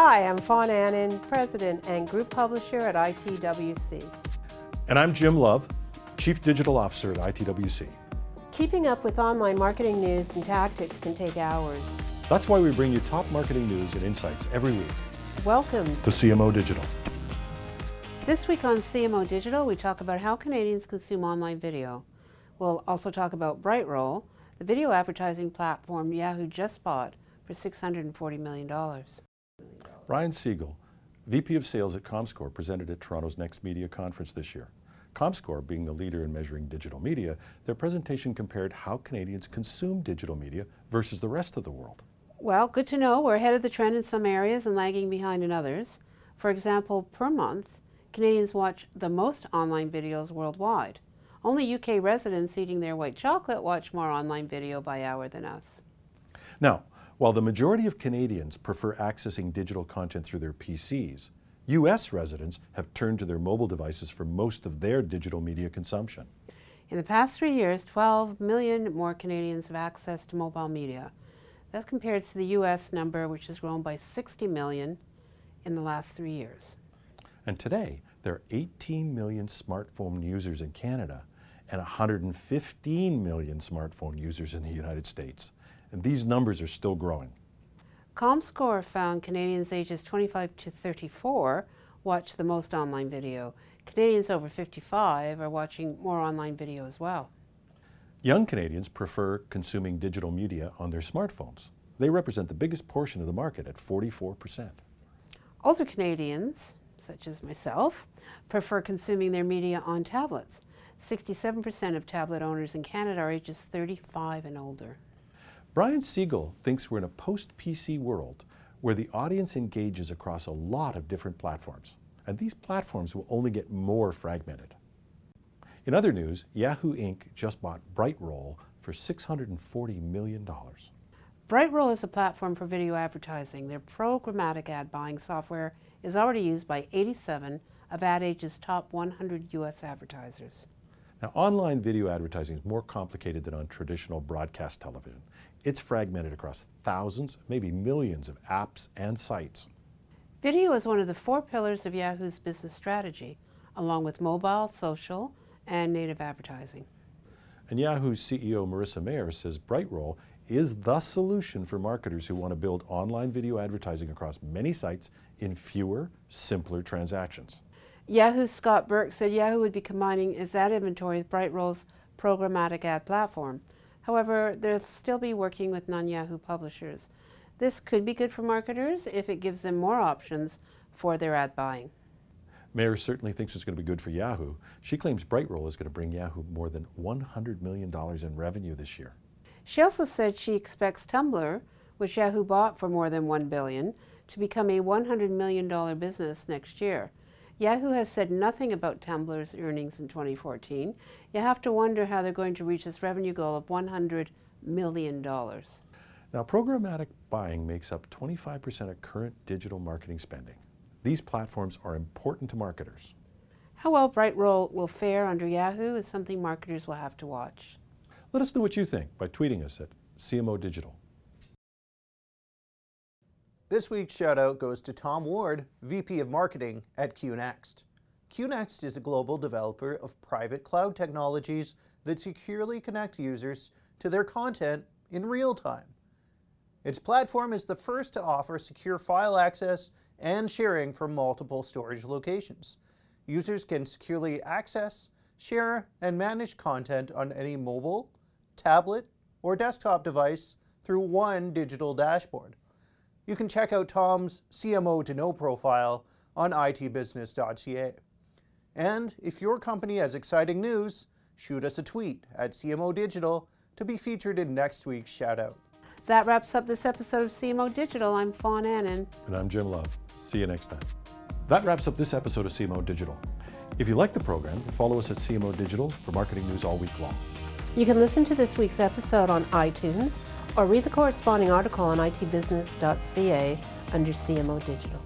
Hi, I'm Fawn Annan, President and Group Publisher at ITWC. And I'm Jim Love, Chief Digital Officer at ITWC. Keeping up with online marketing news and tactics can take hours. That's why we bring you top marketing news and insights every week. Welcome to CMO Digital. This week on CMO Digital, we talk about how Canadians consume online video. We'll also talk about Brightroll, the video advertising platform Yahoo just bought for $640 million. Brian Siegel, VP of Sales at Comscore, presented at Toronto's Next Media Conference this year. Comscore, being the leader in measuring digital media, their presentation compared how Canadians consume digital media versus the rest of the world. Well, good to know. We're ahead of the trend in some areas and lagging behind in others. For example, per month, Canadians watch the most online videos worldwide. Only UK residents eating their white chocolate watch more online video by hour than us. Now, while the majority of Canadians prefer accessing digital content through their PCs, US residents have turned to their mobile devices for most of their digital media consumption. In the past three years, 12 million more Canadians have access to mobile media. That compares to the US number, which has grown by 60 million in the last three years. And today, there are 18 million smartphone users in Canada and 115 million smartphone users in the United States. And these numbers are still growing. ComScore found Canadians ages 25 to 34 watch the most online video. Canadians over 55 are watching more online video as well. Young Canadians prefer consuming digital media on their smartphones. They represent the biggest portion of the market at 44%. Older Canadians such as myself, prefer consuming their media on tablets. 67% of tablet owners in Canada are ages 35 and older. Brian Siegel thinks we're in a post-PC world where the audience engages across a lot of different platforms, and these platforms will only get more fragmented. In other news, Yahoo Inc. just bought Brightroll for $640 million. Brightroll is a platform for video advertising. Their programmatic ad buying software is already used by 87 of Ad Age's top 100 U.S. advertisers. Now, online video advertising is more complicated than on traditional broadcast television. It's fragmented across thousands, maybe millions of apps and sites. Video is one of the four pillars of Yahoo's business strategy, along with mobile, social, and native advertising. And Yahoo's CEO Marissa Mayer says Brightroll is the solution for marketers who want to build online video advertising across many sites in fewer, simpler transactions. Yahoo's Scott Burke said Yahoo would be combining its ad inventory with Brightroll's programmatic ad platform. However, they'll still be working with non-Yahoo publishers. This could be good for marketers if it gives them more options for their ad buying. Mayer certainly thinks it's going to be good for Yahoo. She claims Brightroll is going to bring Yahoo more than $100 million in revenue this year. She also said she expects Tumblr, which Yahoo bought for more than 1 billion, to become a $100 million business next year. Yahoo has said nothing about Tumblr's earnings in 2014. You have to wonder how they're going to reach this revenue goal of $100 million. Now, programmatic buying makes up 25% of current digital marketing spending. These platforms are important to marketers. How well Brightroll will fare under Yahoo is something marketers will have to watch. Let us know what you think by tweeting us at CMO Digital. This week's shout out goes to Tom Ward, VP of Marketing at QNext. QNext is a global developer of private cloud technologies that securely connect users to their content in real time. Its platform is the first to offer secure file access and sharing from multiple storage locations. Users can securely access, share, and manage content on any mobile, tablet, or desktop device through one digital dashboard. You can check out Tom's CMO to Know profile on itbusiness.ca. And if your company has exciting news, shoot us a tweet at CMO Digital to be featured in next week's shoutout. That wraps up this episode of CMO Digital. I'm Fawn Annan. And I'm Jim Love. See you next time. That wraps up this episode of CMO Digital. If you like the program, follow us at CMO Digital for marketing news all week long. You can listen to this week's episode on iTunes or read the corresponding article on itbusiness.ca under CMO Digital.